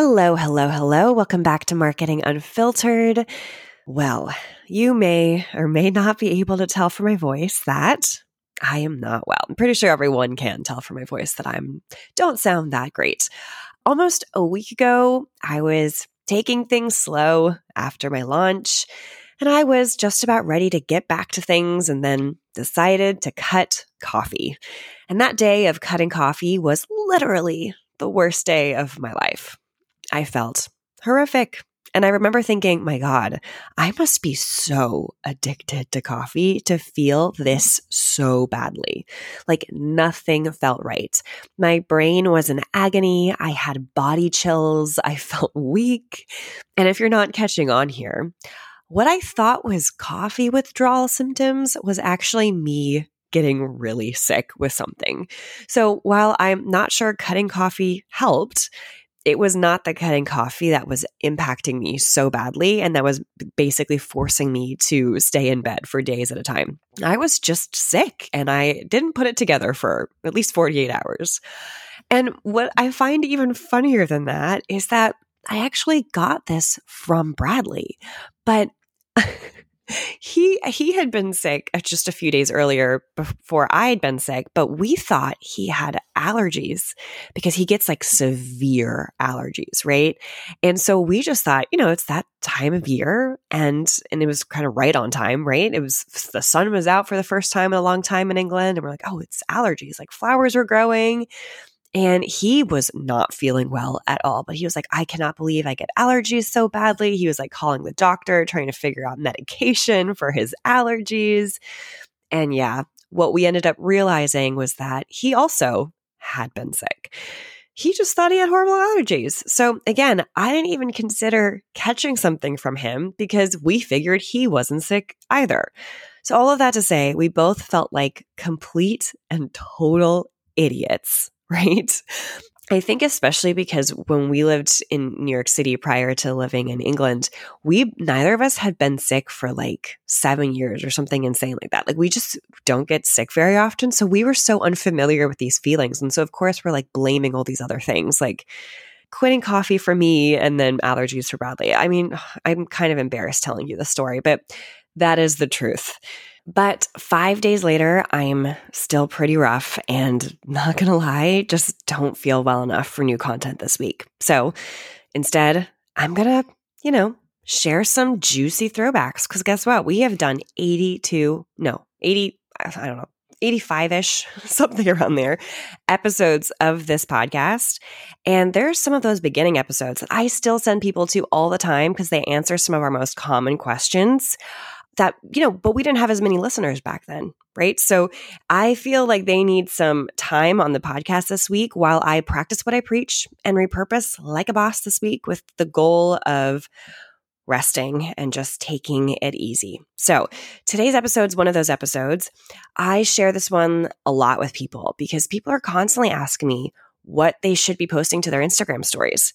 Hello, hello, hello. Welcome back to Marketing Unfiltered. Well, you may or may not be able to tell from my voice that I am not well. I'm pretty sure everyone can tell from my voice that I'm don't sound that great. Almost a week ago, I was taking things slow after my launch, and I was just about ready to get back to things and then decided to cut coffee. And that day of cutting coffee was literally the worst day of my life. I felt horrific. And I remember thinking, my God, I must be so addicted to coffee to feel this so badly. Like nothing felt right. My brain was in agony. I had body chills. I felt weak. And if you're not catching on here, what I thought was coffee withdrawal symptoms was actually me getting really sick with something. So while I'm not sure cutting coffee helped, it was not the cutting coffee that was impacting me so badly and that was basically forcing me to stay in bed for days at a time. I was just sick and I didn't put it together for at least 48 hours. And what I find even funnier than that is that I actually got this from Bradley, but he he had been sick uh, just a few days earlier before I had been sick, but we thought he had allergies because he gets like severe allergies, right? And so we just thought, you know, it's that time of year and and it was kind of right on time, right? It was the sun was out for the first time in a long time in England and we're like, "Oh, it's allergies. Like flowers were growing." And he was not feeling well at all. But he was like, I cannot believe I get allergies so badly. He was like calling the doctor, trying to figure out medication for his allergies. And yeah, what we ended up realizing was that he also had been sick. He just thought he had horrible allergies. So again, I didn't even consider catching something from him because we figured he wasn't sick either. So, all of that to say, we both felt like complete and total idiots right? I think especially because when we lived in New York City prior to living in England, we neither of us had been sick for like 7 years or something insane like that. Like we just don't get sick very often, so we were so unfamiliar with these feelings. And so of course we're like blaming all these other things like quitting coffee for me and then allergies for Bradley. I mean, I'm kind of embarrassed telling you the story, but that is the truth. But five days later, I'm still pretty rough and not gonna lie, just don't feel well enough for new content this week. So instead, I'm gonna, you know, share some juicy throwbacks because guess what? We have done 82, no, 80, I don't know, 85 ish, something around there, episodes of this podcast. And there's some of those beginning episodes that I still send people to all the time because they answer some of our most common questions that, you know, but we didn't have as many listeners back then, right? So I feel like they need some time on the podcast this week while I practice what I preach and repurpose like a boss this week with the goal of resting and just taking it easy. So, today's episode is one of those episodes. I share this one a lot with people because people are constantly asking me what they should be posting to their Instagram stories.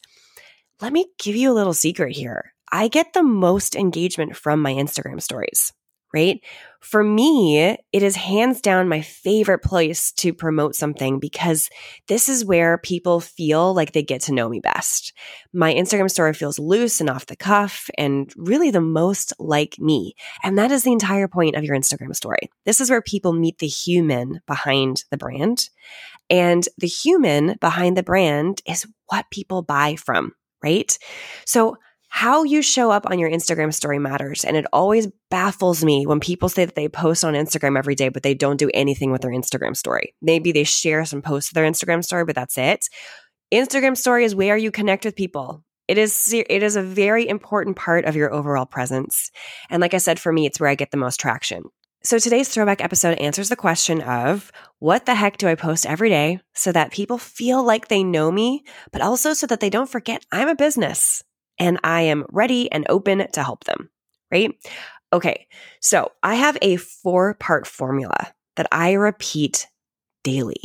Let me give you a little secret here. I get the most engagement from my Instagram stories, right? For me, it is hands down my favorite place to promote something because this is where people feel like they get to know me best. My Instagram story feels loose and off the cuff and really the most like me. And that is the entire point of your Instagram story. This is where people meet the human behind the brand. And the human behind the brand is what people buy from, right? So how you show up on your Instagram story matters. And it always baffles me when people say that they post on Instagram every day, but they don't do anything with their Instagram story. Maybe they share some posts to their Instagram story, but that's it. Instagram story is where you connect with people. It is it is a very important part of your overall presence. And like I said for me, it's where I get the most traction. So today's throwback episode answers the question of what the heck do I post every day so that people feel like they know me, but also so that they don't forget I'm a business and I am ready and open to help them, right? Okay, so I have a four part formula that I repeat daily.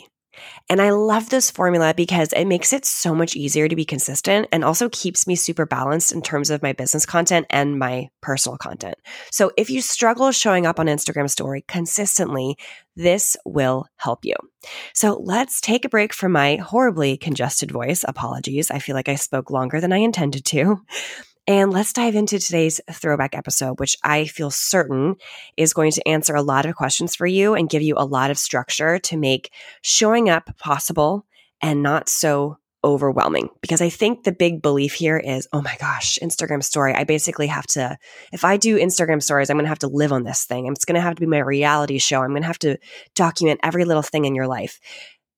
And I love this formula because it makes it so much easier to be consistent and also keeps me super balanced in terms of my business content and my personal content. So if you struggle showing up on Instagram story consistently, this will help you. So let's take a break from my horribly congested voice. Apologies. I feel like I spoke longer than I intended to. And let's dive into today's throwback episode, which I feel certain is going to answer a lot of questions for you and give you a lot of structure to make showing up possible and not so overwhelming. Because I think the big belief here is, oh my gosh, Instagram story. I basically have to, if I do Instagram stories, I'm going to have to live on this thing. It's going to have to be my reality show. I'm going to have to document every little thing in your life.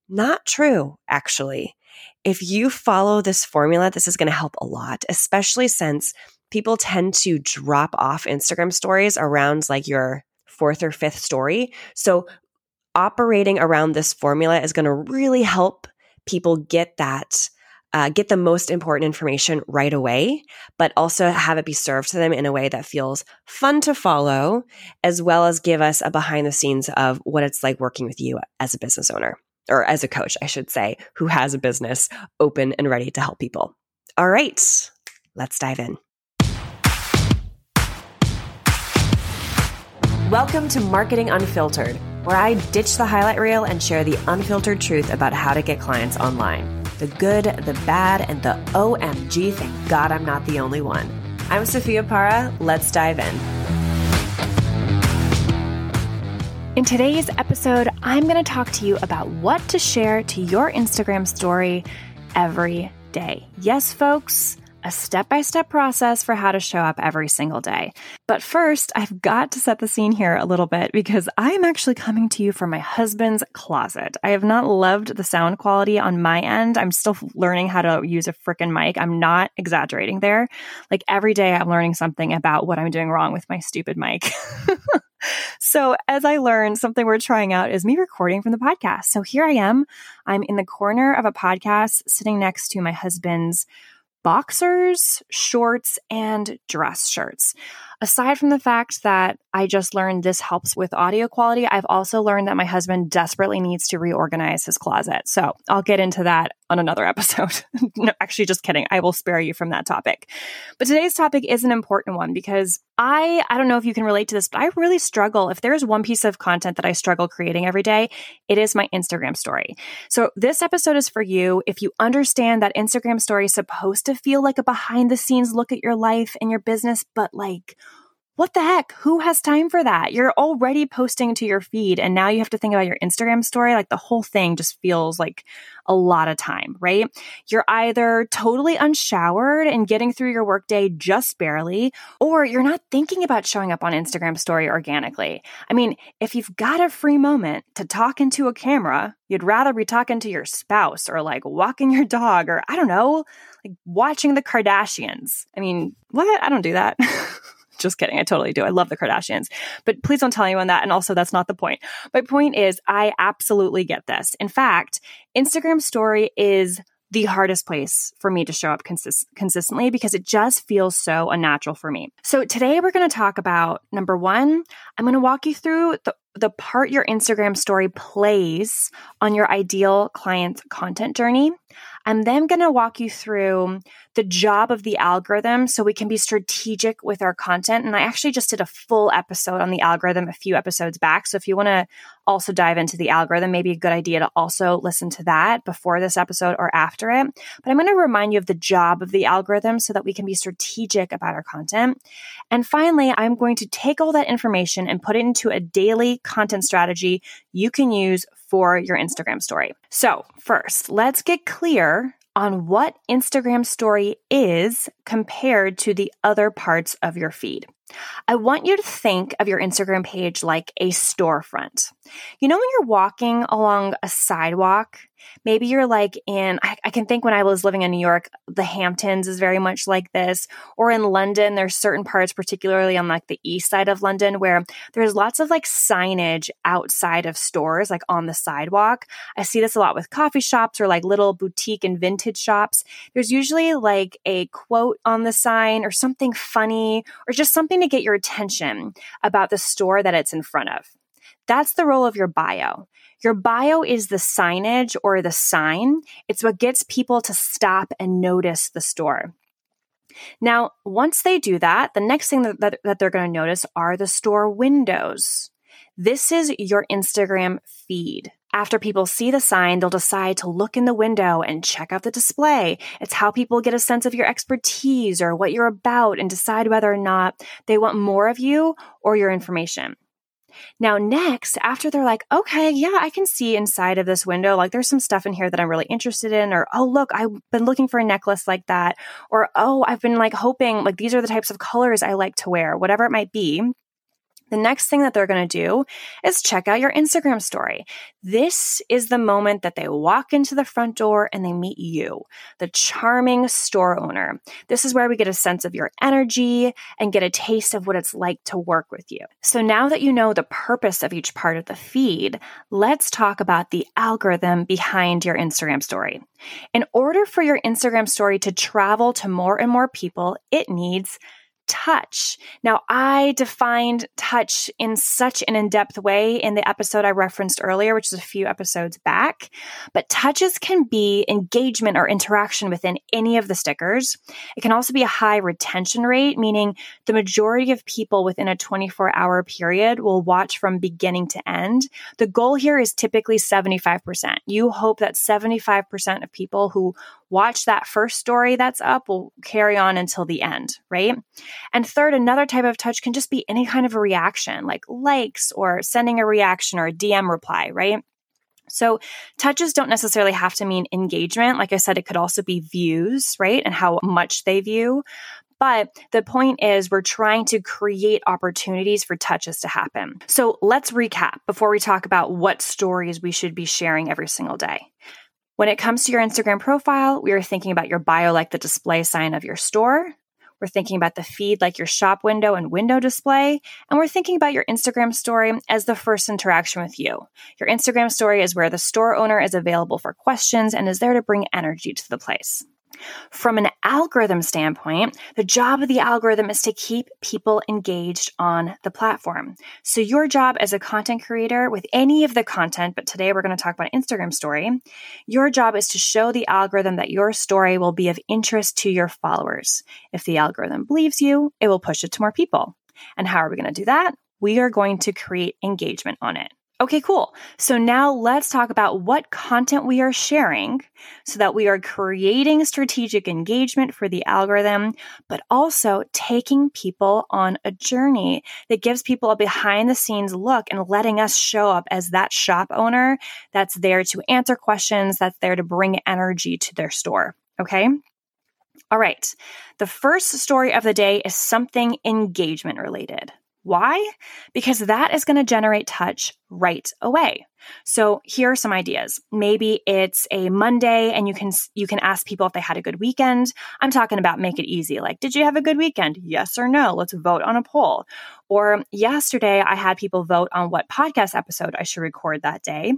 Not true, actually. If you follow this formula, this is going to help a lot, especially since people tend to drop off Instagram stories around like your fourth or fifth story. So, operating around this formula is going to really help people get that. Uh, get the most important information right away, but also have it be served to them in a way that feels fun to follow, as well as give us a behind the scenes of what it's like working with you as a business owner or as a coach, I should say, who has a business open and ready to help people. All right, let's dive in. Welcome to Marketing Unfiltered, where I ditch the highlight reel and share the unfiltered truth about how to get clients online. The good, the bad, and the OMG, thank God I'm not the only one. I'm Sophia Parra. Let's dive in. In today's episode, I'm going to talk to you about what to share to your Instagram story every day. Yes, folks, a step by step process for how to show up every single day. But first, I've got to set the scene here a little bit because I am actually coming to you from my husband's closet. I have not loved the sound quality on my end. I'm still learning how to use a freaking mic. I'm not exaggerating there. Like every day, I'm learning something about what I'm doing wrong with my stupid mic. so as I learned, something we're trying out is me recording from the podcast. So here I am. I'm in the corner of a podcast sitting next to my husband's boxers, shorts, and dress shirts. Aside from the fact that I just learned this helps with audio quality, I've also learned that my husband desperately needs to reorganize his closet. So I'll get into that on another episode. no, actually, just kidding. I will spare you from that topic. But today's topic is an important one because I, I don't know if you can relate to this, but I really struggle. If there's one piece of content that I struggle creating every day, it is my Instagram story. So this episode is for you. If you understand that Instagram story is supposed to feel like a behind the scenes look at your life and your business, but like, what the heck? Who has time for that? You're already posting to your feed and now you have to think about your Instagram story. Like the whole thing just feels like a lot of time, right? You're either totally unshowered and getting through your workday just barely, or you're not thinking about showing up on Instagram story organically. I mean, if you've got a free moment to talk into a camera, you'd rather be talking to your spouse or like walking your dog or I don't know, like watching the Kardashians. I mean, what? I don't do that. Just kidding. I totally do. I love the Kardashians. But please don't tell anyone that. And also, that's not the point. My point is, I absolutely get this. In fact, Instagram story is the hardest place for me to show up consist- consistently because it just feels so unnatural for me. So today we're going to talk about number 1, I'm going to walk you through the the part your Instagram story plays on your ideal client content journey. I'm then going to walk you through the job of the algorithm so we can be strategic with our content. And I actually just did a full episode on the algorithm a few episodes back. So if you want to also dive into the algorithm, maybe a good idea to also listen to that before this episode or after it. But I'm going to remind you of the job of the algorithm so that we can be strategic about our content. And finally, I'm going to take all that information and put it into a daily content strategy you can use for your Instagram story. So, first, let's get clear on what Instagram story is compared to the other parts of your feed. I want you to think of your Instagram page like a storefront. You know, when you're walking along a sidewalk Maybe you're like in, I, I, can think when I was living in New York, the Hamptons is very much like this. Or in London, there's certain parts, particularly on like the east side of London, where there's lots of like signage outside of stores, like on the sidewalk. I see this a lot with coffee shops or like little boutique and vintage shops. There's usually like a quote on the sign or something funny or just something to get your attention about the store that it's in front of. That's the role of your bio. Your bio is the signage or the sign. It's what gets people to stop and notice the store. Now, once they do that, the next thing that, that, that they're going to notice are the store windows. This is your Instagram feed. After people see the sign, they'll decide to look in the window and check out the display. It's how people get a sense of your expertise or what you're about and decide whether or not they want more of you or your information. Now, next, after they're like, okay, yeah, I can see inside of this window, like there's some stuff in here that I'm really interested in, or oh, look, I've been looking for a necklace like that, or oh, I've been like hoping, like these are the types of colors I like to wear, whatever it might be. The next thing that they're going to do is check out your Instagram story. This is the moment that they walk into the front door and they meet you, the charming store owner. This is where we get a sense of your energy and get a taste of what it's like to work with you. So now that you know the purpose of each part of the feed, let's talk about the algorithm behind your Instagram story. In order for your Instagram story to travel to more and more people, it needs touch. Now, I defined touch in such an in depth way in the episode I referenced earlier, which is a few episodes back. But touches can be engagement or interaction within any of the stickers. It can also be a high retention rate, meaning the majority of people within a 24 hour period will watch from beginning to end. The goal here is typically 75%. You hope that 75% of people who watch that first story that's up will carry on until the end, right? And third, another type of touch can just be any kind of a reaction, like likes or sending a reaction or a DM reply, right? So touches don't necessarily have to mean engagement. Like I said, it could also be views, right? And how much they view. But the point is, we're trying to create opportunities for touches to happen. So let's recap before we talk about what stories we should be sharing every single day. When it comes to your Instagram profile, we are thinking about your bio like the display sign of your store. We're thinking about the feed like your shop window and window display. And we're thinking about your Instagram story as the first interaction with you. Your Instagram story is where the store owner is available for questions and is there to bring energy to the place. From an algorithm standpoint, the job of the algorithm is to keep people engaged on the platform. So, your job as a content creator with any of the content, but today we're going to talk about Instagram story, your job is to show the algorithm that your story will be of interest to your followers. If the algorithm believes you, it will push it to more people. And how are we going to do that? We are going to create engagement on it. Okay, cool. So now let's talk about what content we are sharing so that we are creating strategic engagement for the algorithm, but also taking people on a journey that gives people a behind the scenes look and letting us show up as that shop owner that's there to answer questions, that's there to bring energy to their store. Okay. All right. The first story of the day is something engagement related. Why? Because that is going to generate touch right away. So here are some ideas. Maybe it's a Monday and you can you can ask people if they had a good weekend. I'm talking about make it easy. Like, did you have a good weekend? Yes or no? Let's vote on a poll. Or yesterday I had people vote on what podcast episode I should record that day.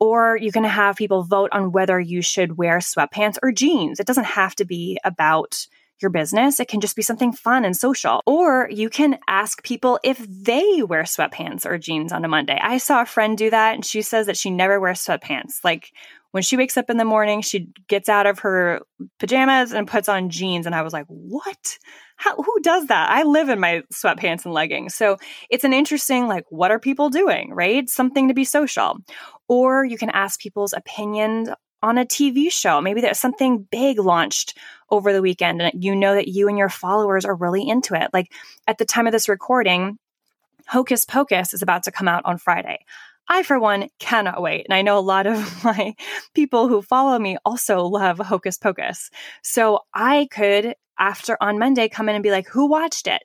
Or you can have people vote on whether you should wear sweatpants or jeans. It doesn't have to be about your business. It can just be something fun and social. Or you can ask people if they wear sweatpants or jeans on a Monday. I saw a friend do that and she says that she never wears sweatpants. Like when she wakes up in the morning, she gets out of her pajamas and puts on jeans. And I was like, what? How, who does that? I live in my sweatpants and leggings. So it's an interesting, like, what are people doing, right? Something to be social. Or you can ask people's opinions on a TV show. Maybe there's something big launched over the weekend and you know that you and your followers are really into it. Like at the time of this recording, Hocus Pocus is about to come out on Friday. I, for one, cannot wait. And I know a lot of my people who follow me also love Hocus Pocus. So I could, after on Monday, come in and be like, who watched it?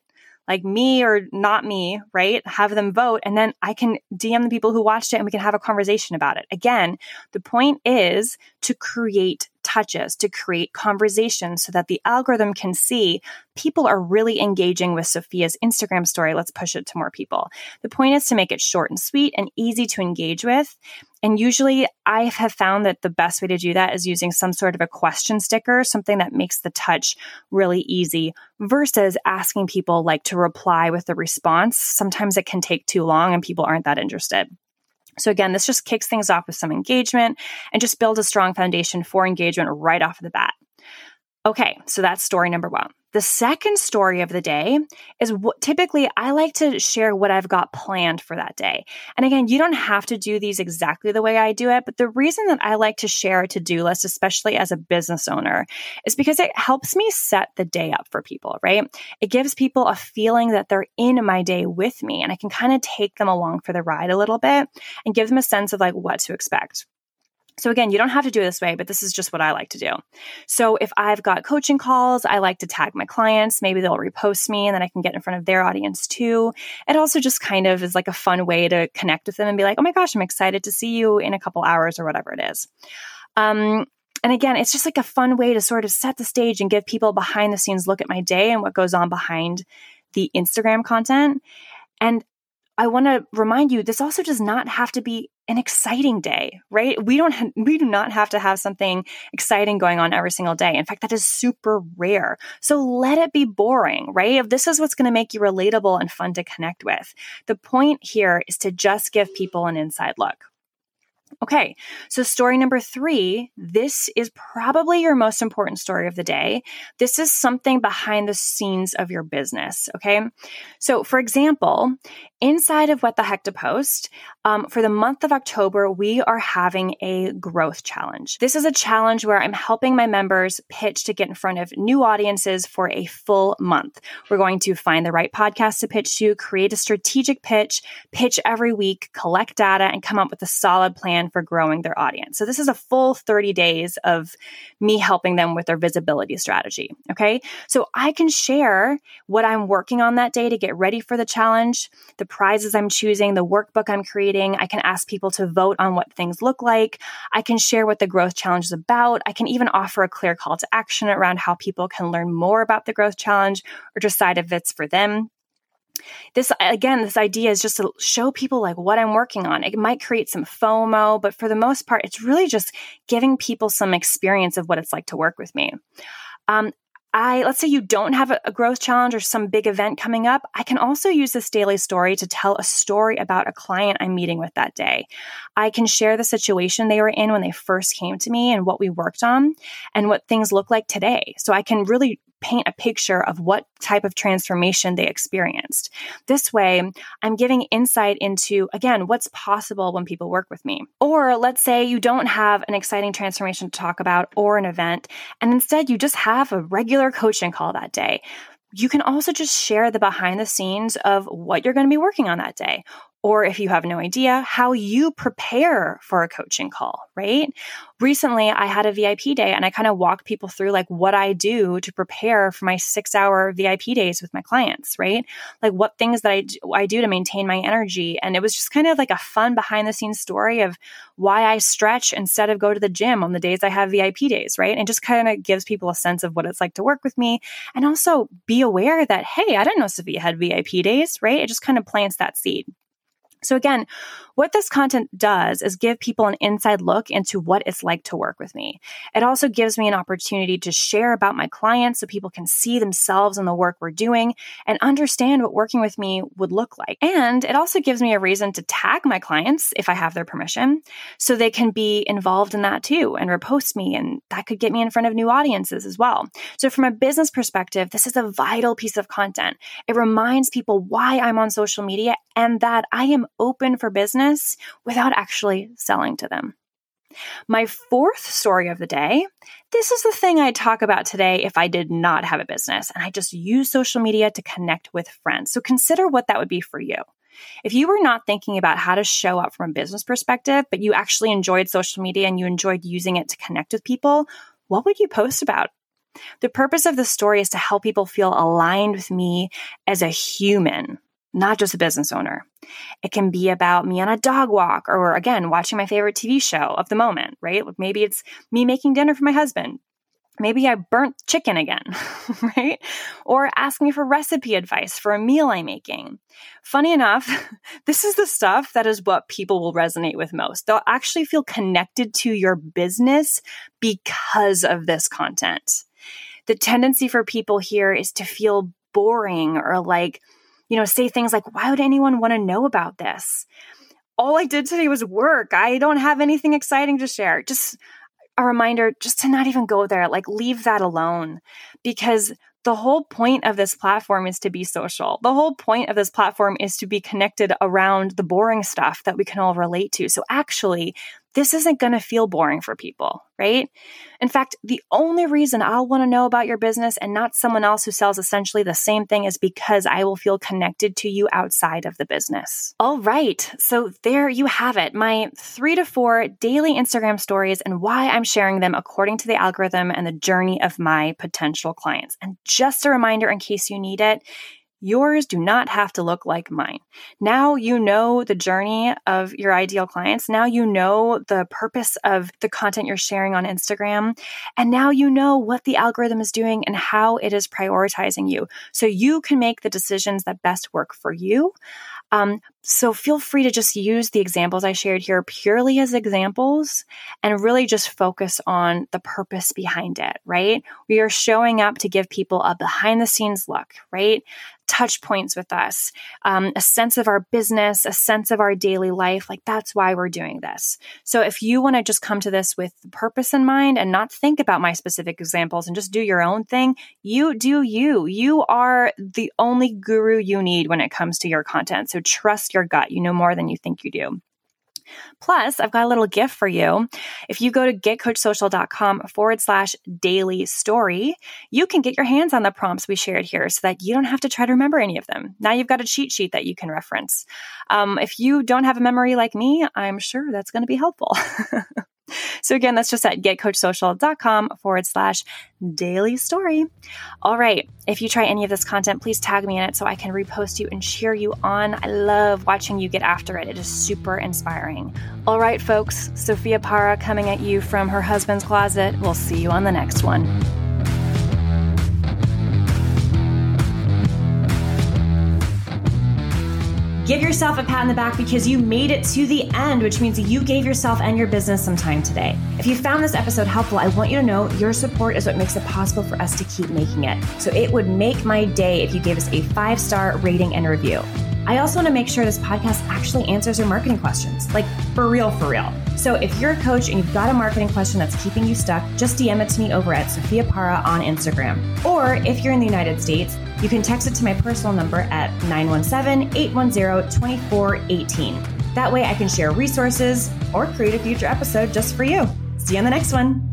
Like me or not me, right? Have them vote. And then I can DM the people who watched it and we can have a conversation about it. Again, the point is to create touches to create conversations so that the algorithm can see people are really engaging with Sophia's Instagram story. Let's push it to more people. The point is to make it short and sweet and easy to engage with. And usually I have found that the best way to do that is using some sort of a question sticker, something that makes the touch really easy versus asking people like to reply with a response. Sometimes it can take too long and people aren't that interested. So again, this just kicks things off with some engagement and just builds a strong foundation for engagement right off the bat. Okay, so that's story number one. The second story of the day is what typically I like to share what I've got planned for that day. And again, you don't have to do these exactly the way I do it, but the reason that I like to share a to do list, especially as a business owner, is because it helps me set the day up for people, right? It gives people a feeling that they're in my day with me and I can kind of take them along for the ride a little bit and give them a sense of like what to expect. So again, you don't have to do it this way, but this is just what I like to do. So if I've got coaching calls, I like to tag my clients. Maybe they'll repost me and then I can get in front of their audience too. It also just kind of is like a fun way to connect with them and be like, oh my gosh, I'm excited to see you in a couple hours or whatever it is. Um, and again, it's just like a fun way to sort of set the stage and give people behind the scenes look at my day and what goes on behind the Instagram content. And I want to remind you this also does not have to be an exciting day, right? We don't ha- we do not have to have something exciting going on every single day. In fact, that is super rare. So let it be boring, right? If this is what's going to make you relatable and fun to connect with. The point here is to just give people an inside look. Okay, so story number three this is probably your most important story of the day. This is something behind the scenes of your business. Okay, so for example, inside of What the Heck to Post, um, for the month of October, we are having a growth challenge. This is a challenge where I'm helping my members pitch to get in front of new audiences for a full month. We're going to find the right podcast to pitch to, create a strategic pitch, pitch every week, collect data, and come up with a solid plan for growing their audience. So this is a full 30 days of me helping them with their visibility strategy. Okay. So I can share what I'm working on that day to get ready for the challenge, the prizes I'm choosing, the workbook I'm creating. I can ask people to vote on what things look like. I can share what the growth challenge is about. I can even offer a clear call to action around how people can learn more about the growth challenge or decide if it's for them this again this idea is just to show people like what i'm working on it might create some fomo but for the most part it's really just giving people some experience of what it's like to work with me um, I let's say you don't have a, growth challenge or some big event coming up, I can also use this daily story to tell a story about a client I'm meeting with that day. I can share the situation they were in when they first came to me and what we worked on and what things look like today. So I can really paint a picture of what type of transformation they experienced. This way, I'm giving insight into, again, what's possible when people work with me. Or let's say you don't have an exciting transformation to talk about or an event, and instead you just have a regular coaching call that day you can also just share the behind the scenes of what you're going to be working on that day or if you have no idea, how you prepare for a coaching call, right? Recently, I had a VIP day and I kind of walk people through like what I do to prepare for my six hour VIP days with my clients, right? Like what things that I do, I do to maintain my energy. And it was just kind of like a fun behind the scenes story of why I stretch instead of go to the gym on the days I have VIP days, right? And just kind of gives people a sense of what it's like to work with me. And also be aware that, hey, I didn't know Sophia had VIP days, right? It just kind of plants that seed. So again, what this content does is give people an inside look into what it's like to work with me. It also gives me an opportunity to share about my clients so people can see themselves in the work we're doing and understand what working with me would look like. And it also gives me a reason to tag my clients if I have their permission so they can be involved in that too and repost me and that could get me in front of new audiences as well. So from a business perspective, this is a vital piece of content. It reminds people why I'm on social media and that I am open for business without actually selling to them. My fourth story of the day this is the thing I'd talk about today if I did not have a business and I just use social media to connect with friends. So consider what that would be for you. If you were not thinking about how to show up from a business perspective, but you actually enjoyed social media and you enjoyed using it to connect with people, what would you post about? The purpose of the story is to help people feel aligned with me as a human, not just a business owner. It can be about me on a dog walk or again, watching my favorite TV show of the moment, right? Like Maybe it's me making dinner for my husband. Maybe I burnt chicken again, right? Or ask me for recipe advice for a meal I'm making. Funny enough, this is the stuff that is what people will resonate with most. They'll actually feel connected to your business because of this content. The tendency for people here is to feel boring or like, you know, say things like, why would anyone want to know about this? All I did today was work. I don't have anything exciting to share. Just a reminder just to not even go there, like leave that alone because the whole point of this platform is to be social. The whole point of this platform is to be connected around the boring stuff that we can all relate to. So actually, this isn't going to feel boring for people, right? In fact, the only reason I'll want to know about your business and not someone else who sells essentially the same thing is because I will feel connected to you outside of the business. All right. So there you have it. My three to four daily Instagram stories and why I'm sharing them according to the algorithm and the journey of my potential clients. And just a reminder in case you need it, Yours do not have to look like mine. Now you know the journey of your ideal clients. Now you know the purpose of the content you're sharing on Instagram. And now you know what the algorithm is doing and how it is prioritizing you. So you can make the decisions that best work for you. Um, so feel free to just use the examples I shared here purely as examples and really just focus on the purpose behind it, right? We are showing up to give people a behind the scenes look, right? touch points with us, um, a sense of our business, a sense of our daily life. Like that's why we're doing this. So if you want to just come to this with purpose in mind and not think about my specific examples and just do your own thing, you do you. You are the only guru you need when it comes to your content. So trust your gut. You know more than you think you do. Plus, I've got a little gift for you. If you go to getcoachsocial.com forward slash daily story, you can get your hands on the prompts we shared here so that you don't have to try to remember any of them. Now you've got a cheat sheet that you can reference. Um, if you don't have a memory like me, I'm sure that's going to be helpful. So again, that's just at getcoachsocial.com forward slash daily story. All right. If you try any of this content, please tag me in it so I can repost you and cheer you on. I love watching you get after it. It is super inspiring. All right, folks. Sophia Parra coming at you from her husband's closet. We'll see you on the next one. Give yourself a pat on the back because you made it to the end, which means you gave yourself and your business some time today. If you found this episode helpful, I want you to know your support is what makes it possible for us to keep making it. So it would make my day if you gave us a five star rating and review. I also want to make sure this podcast actually answers your marketing questions, like for real, for real. So if you're a coach and you've got a marketing question that's keeping you stuck, just DM it to me over at Sophia Parra on Instagram. Or if you're in the United States, you can text it to my personal number at 917 810 2418. That way I can share resources or create a future episode just for you. See you on the next one.